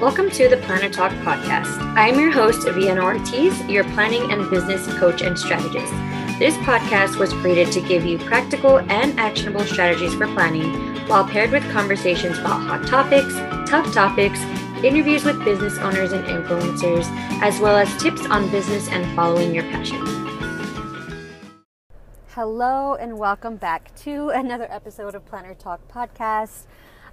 Welcome to the Planner Talk podcast. I'm your host, Vienna Ortiz, your planning and business coach and strategist. This podcast was created to give you practical and actionable strategies for planning while paired with conversations about hot topics, tough topics, interviews with business owners and influencers, as well as tips on business and following your passion. Hello, and welcome back to another episode of Planner Talk podcast.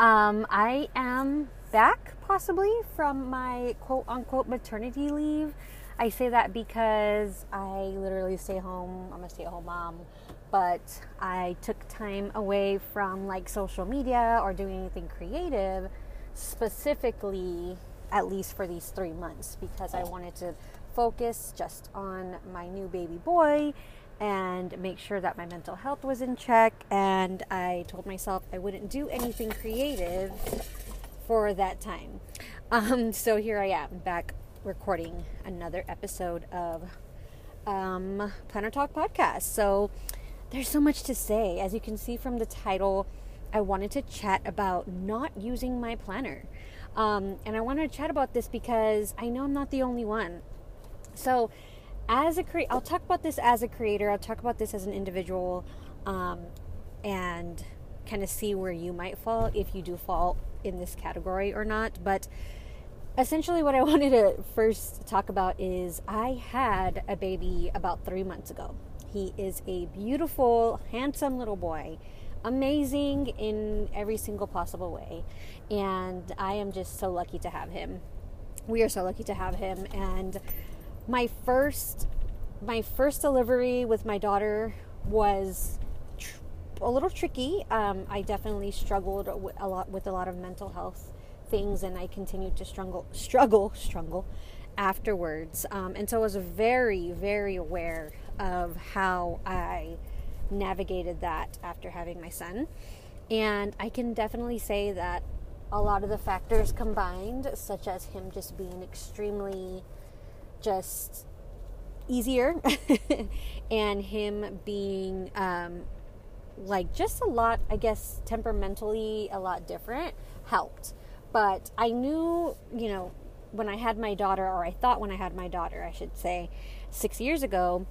Um, I am back possibly from my quote unquote maternity leave. I say that because I literally stay home. I'm a stay at home mom, but I took time away from like social media or doing anything creative specifically at least for these three months because I wanted to focus just on my new baby boy and make sure that my mental health was in check. And I told myself I wouldn't do anything creative for that time. Um, so here I am back recording another episode of um, Planner Talk podcast. So there's so much to say. As you can see from the title, I wanted to chat about not using my planner. Um, and I wanted to chat about this because I know I'm not the only one. So, as a creator, I'll talk about this as a creator, I'll talk about this as an individual, um, and kind of see where you might fall if you do fall in this category or not. But essentially, what I wanted to first talk about is I had a baby about three months ago. He is a beautiful, handsome little boy, amazing in every single possible way. And I am just so lucky to have him. We are so lucky to have him. And my first my first delivery with my daughter was a little tricky. Um, I definitely struggled a lot with a lot of mental health things, and I continued to struggle, struggle, struggle afterwards. Um, and so I was very, very aware of how I navigated that after having my son. And I can definitely say that a lot of the factors combined, such as him just being extremely just easier and him being um, like just a lot, I guess, temperamentally a lot different helped. But I knew, you know, when I had my daughter, or I thought when I had my daughter, I should say, six years ago,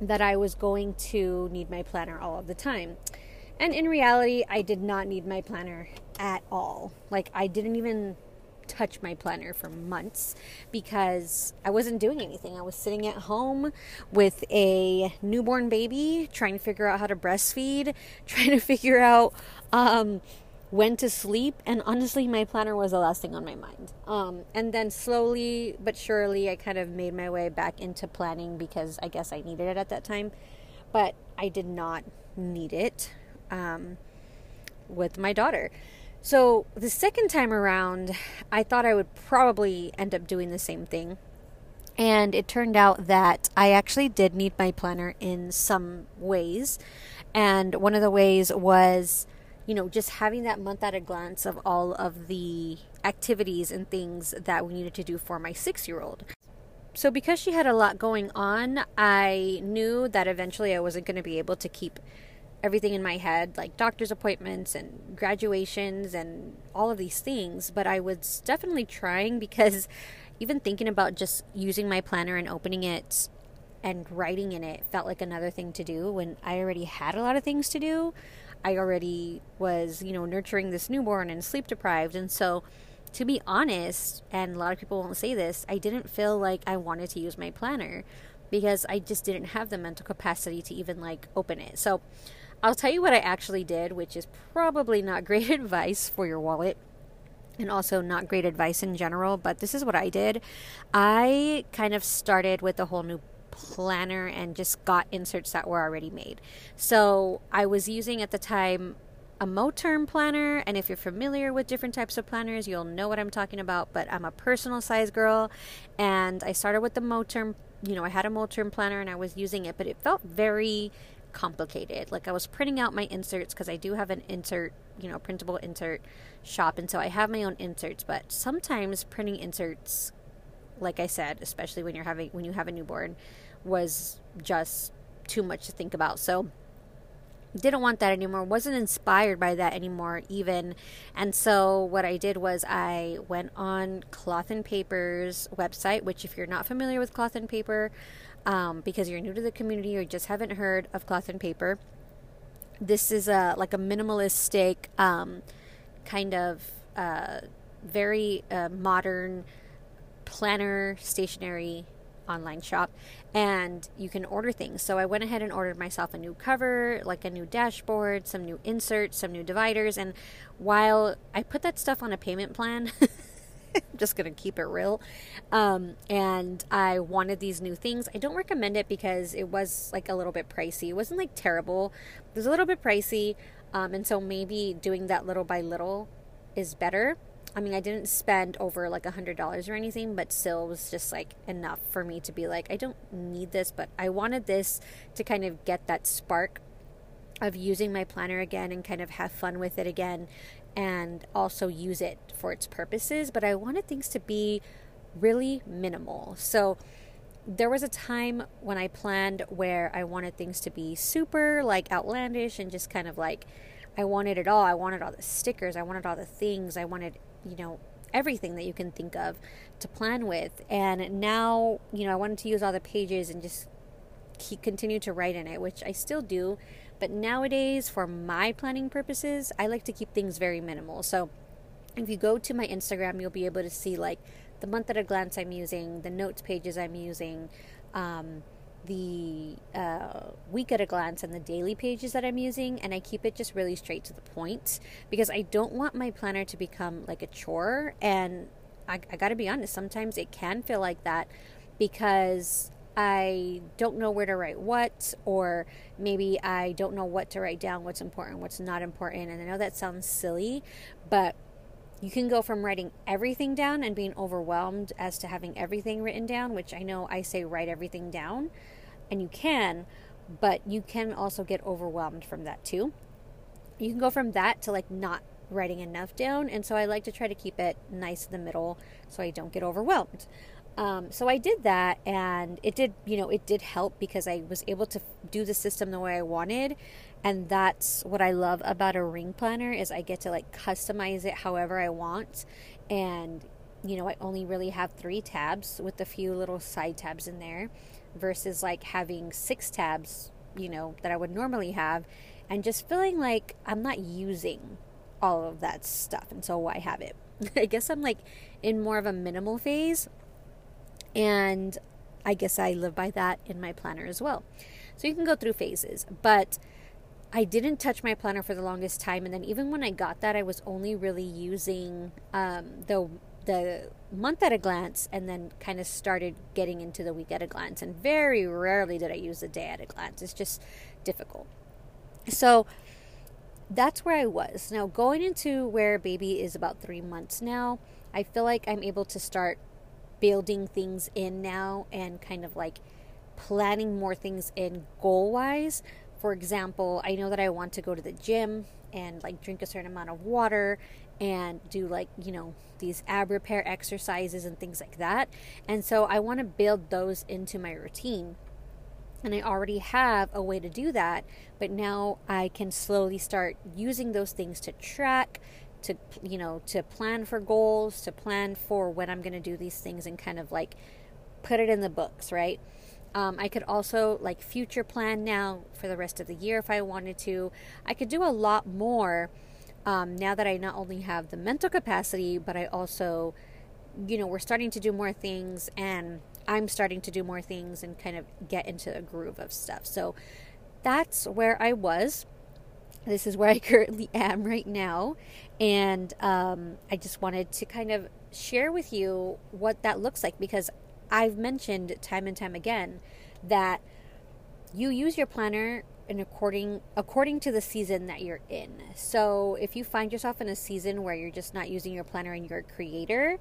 that I was going to need my planner all of the time. And in reality, I did not need my planner at all. Like, I didn't even touch my planner for months because I wasn't doing anything. I was sitting at home with a newborn baby, trying to figure out how to breastfeed, trying to figure out um, when to sleep. And honestly, my planner was the last thing on my mind. Um, and then slowly but surely, I kind of made my way back into planning because I guess I needed it at that time. But I did not need it um, with my daughter. So the second time around, I thought I would probably end up doing the same thing. And it turned out that I actually did need my planner in some ways. And one of the ways was, you know, just having that month at a glance of all of the activities and things that we needed to do for my six year old. So, because she had a lot going on, I knew that eventually I wasn't going to be able to keep everything in my head, like doctor's appointments and graduations and all of these things. But I was definitely trying because even thinking about just using my planner and opening it and writing in it felt like another thing to do when I already had a lot of things to do. I already was, you know, nurturing this newborn and sleep deprived. And so, to be honest, and a lot of people won't say this, I didn't feel like I wanted to use my planner because I just didn't have the mental capacity to even like open it. So, I'll tell you what I actually did, which is probably not great advice for your wallet and also not great advice in general, but this is what I did. I kind of started with a whole new planner and just got inserts that were already made. So I was using at the time a Moterm planner, and if you're familiar with different types of planners, you'll know what I'm talking about. But I'm a personal size girl, and I started with the Moterm. You know, I had a Moterm planner and I was using it, but it felt very complicated. Like I was printing out my inserts because I do have an insert, you know, printable insert shop, and so I have my own inserts. But sometimes printing inserts, like I said, especially when you're having when you have a newborn, was just too much to think about. So didn't want that anymore wasn't inspired by that anymore even and so what i did was i went on cloth and paper's website which if you're not familiar with cloth and paper um, because you're new to the community or just haven't heard of cloth and paper this is a like a minimalistic um, kind of uh, very uh, modern planner stationery online shop and you can order things. So I went ahead and ordered myself a new cover, like a new dashboard, some new inserts, some new dividers. And while I put that stuff on a payment plan, just to keep it real. Um, and I wanted these new things. I don't recommend it because it was like a little bit pricey. It wasn't like terrible, it was a little bit pricey. Um, and so maybe doing that little by little is better. I mean, I didn't spend over like a hundred dollars or anything, but still was just like enough for me to be like, I don't need this, but I wanted this to kind of get that spark of using my planner again and kind of have fun with it again and also use it for its purposes. But I wanted things to be really minimal. So there was a time when I planned where I wanted things to be super like outlandish and just kind of like I wanted it all. I wanted all the stickers. I wanted all the things. I wanted you know, everything that you can think of to plan with. And now, you know, I wanted to use all the pages and just keep, continue to write in it, which I still do. But nowadays, for my planning purposes, I like to keep things very minimal. So if you go to my Instagram, you'll be able to see like the month at a glance I'm using, the notes pages I'm using, um, the uh, week at a glance and the daily pages that I'm using, and I keep it just really straight to the point because I don't want my planner to become like a chore. And I, I gotta be honest, sometimes it can feel like that because I don't know where to write what, or maybe I don't know what to write down, what's important, what's not important. And I know that sounds silly, but you can go from writing everything down and being overwhelmed as to having everything written down, which I know I say write everything down, and you can, but you can also get overwhelmed from that too. You can go from that to like not writing enough down, and so I like to try to keep it nice in the middle so I don't get overwhelmed. Um, so I did that, and it did, you know, it did help because I was able to do the system the way I wanted, and that's what I love about a ring planner is I get to like customize it however I want, and you know, I only really have three tabs with a few little side tabs in there, versus like having six tabs, you know, that I would normally have, and just feeling like I'm not using all of that stuff, and so why have it? I guess I'm like in more of a minimal phase and I guess I live by that in my planner as well. So you can go through phases, but I didn't touch my planner for the longest time, and then even when I got that, I was only really using um, the the month at a glance, and then kind of started getting into the week at a glance. And very rarely did I use the day at a glance. It's just difficult. So that's where I was. Now going into where baby is about three months now, I feel like I'm able to start building things in now and kind of like planning more things in goal wise. For example, I know that I want to go to the gym and like drink a certain amount of water and do like, you know, these ab repair exercises and things like that. And so I want to build those into my routine. And I already have a way to do that, but now I can slowly start using those things to track, to you know to plan for goals to plan for when i'm going to do these things and kind of like put it in the books right? Um, i could also like future plan now for the rest of the year if i wanted to. I could do a lot more um, now that i not only have the mental capacity but i also you know we're starting to do more things and i'm starting to do more things and kind of get into a groove of stuff. So that's where i was this is where I currently am right now. And um, I just wanted to kind of share with you what that looks like because I've mentioned time and time again that you use your planner in according according to the season that you're in. So if you find yourself in a season where you're just not using your planner and you're a creator,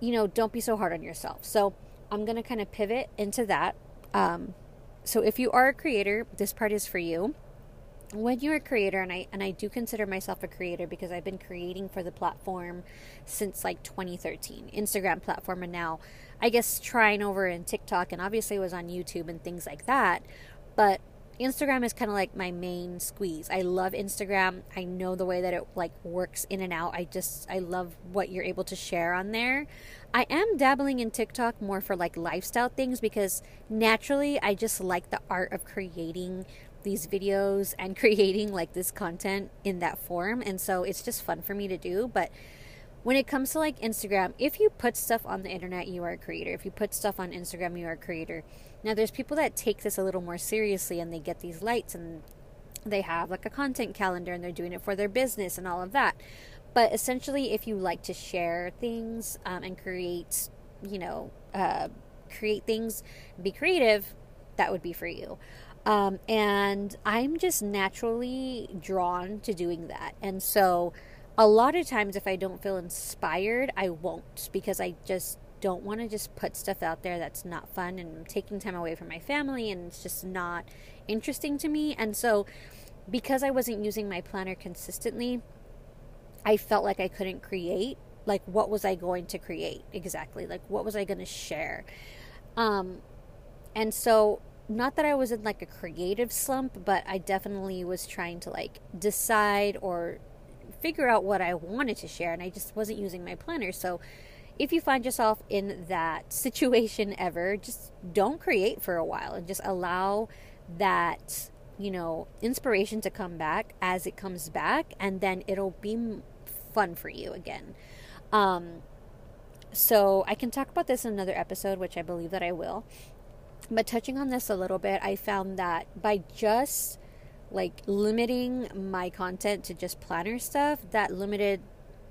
you know, don't be so hard on yourself. So I'm gonna kind of pivot into that. Um, so if you are a creator, this part is for you when you're a creator and I and I do consider myself a creator because I've been creating for the platform since like 2013 Instagram platform and now I guess trying over in TikTok and obviously was on YouTube and things like that but Instagram is kind of like my main squeeze. I love Instagram. I know the way that it like works in and out. I just I love what you're able to share on there. I am dabbling in TikTok more for like lifestyle things because naturally I just like the art of creating these videos and creating like this content in that form and so it's just fun for me to do, but when it comes to like Instagram, if you put stuff on the internet, you are a creator. If you put stuff on Instagram, you are a creator. Now, there's people that take this a little more seriously and they get these lights and they have like a content calendar and they're doing it for their business and all of that. But essentially, if you like to share things um, and create, you know, uh, create things, be creative, that would be for you. Um, and I'm just naturally drawn to doing that. And so, a lot of times, if I don't feel inspired, I won't because I just don't want to just put stuff out there that's not fun and taking time away from my family and it's just not interesting to me. And so, because I wasn't using my planner consistently, I felt like I couldn't create. Like, what was I going to create exactly? Like, what was I going to share? Um, and so, not that I was in like a creative slump, but I definitely was trying to like decide or figure out what I wanted to share, and I just wasn't using my planner. So, if you find yourself in that situation ever, just don't create for a while and just allow that, you know, inspiration to come back as it comes back, and then it'll be fun for you again. Um, so I can talk about this in another episode, which I believe that I will. But touching on this a little bit, I found that by just like limiting my content to just planner stuff, that limited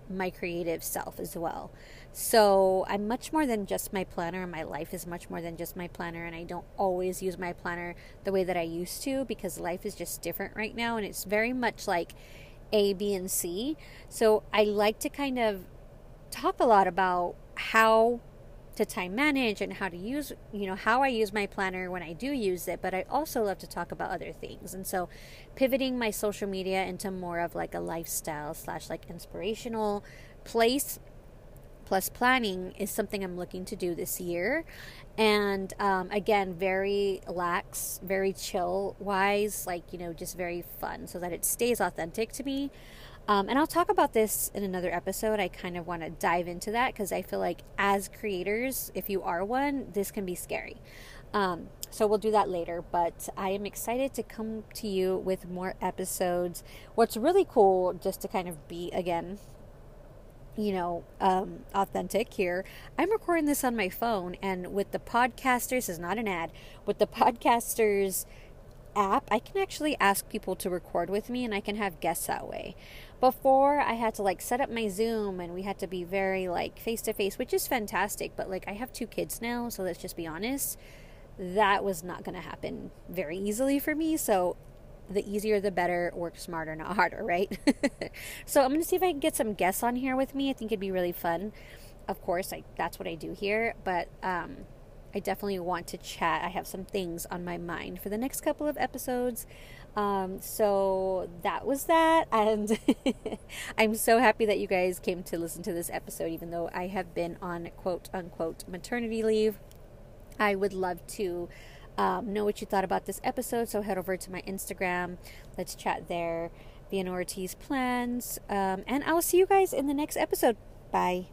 my creative self as well. So I'm much more than just my planner. My life is much more than just my planner, and I don't always use my planner the way that I used to because life is just different right now, and it's very much like A, B, and C. So I like to kind of talk a lot about how to time manage and how to use, you know, how I use my planner when I do use it, but I also love to talk about other things. And so pivoting my social media into more of like a lifestyle slash like inspirational place plus planning is something I'm looking to do this year. And um, again, very lax, very chill wise, like, you know, just very fun so that it stays authentic to me. Um, and I'll talk about this in another episode. I kind of want to dive into that because I feel like as creators, if you are one, this can be scary. Um, so we'll do that later, but I am excited to come to you with more episodes. What's really cool, just to kind of be again you know, um, authentic here. I'm recording this on my phone, and with the podcasters, is not an ad, with the podcasters app, I can actually ask people to record with me and I can have guests that way. Before, I had to like set up my Zoom and we had to be very like face to face, which is fantastic, but like I have two kids now, so let's just be honest. That was not going to happen very easily for me. So the easier the better, work smarter, not harder, right? so I'm going to see if I can get some guests on here with me. I think it'd be really fun. Of course, I, that's what I do here, but um, I definitely want to chat. I have some things on my mind for the next couple of episodes. Um, so that was that. And I'm so happy that you guys came to listen to this episode, even though I have been on quote unquote maternity leave. I would love to um, know what you thought about this episode. So head over to my Instagram. Let's chat there. Vienna Ortiz plans. Um, and I'll see you guys in the next episode. Bye.